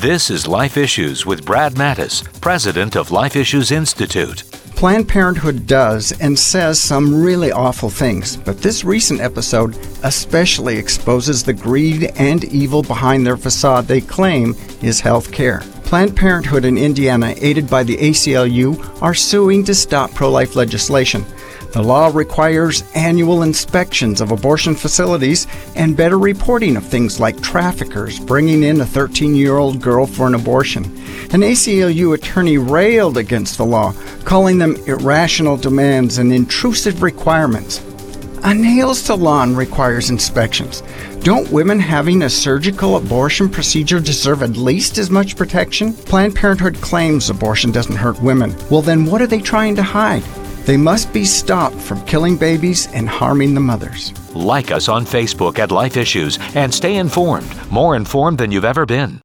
This is Life Issues with Brad Mattes, president of Life Issues Institute. Planned Parenthood does and says some really awful things, but this recent episode especially exposes the greed and evil behind their facade they claim is health care. Planned Parenthood in Indiana, aided by the ACLU, are suing to stop pro life legislation. The law requires annual inspections of abortion facilities and better reporting of things like traffickers bringing in a 13 year old girl for an abortion. An ACLU attorney railed against the law, calling them irrational demands and intrusive requirements. A nail salon requires inspections. Don't women having a surgical abortion procedure deserve at least as much protection? Planned Parenthood claims abortion doesn't hurt women. Well, then what are they trying to hide? They must be stopped from killing babies and harming the mothers. Like us on Facebook at Life Issues and stay informed, more informed than you've ever been.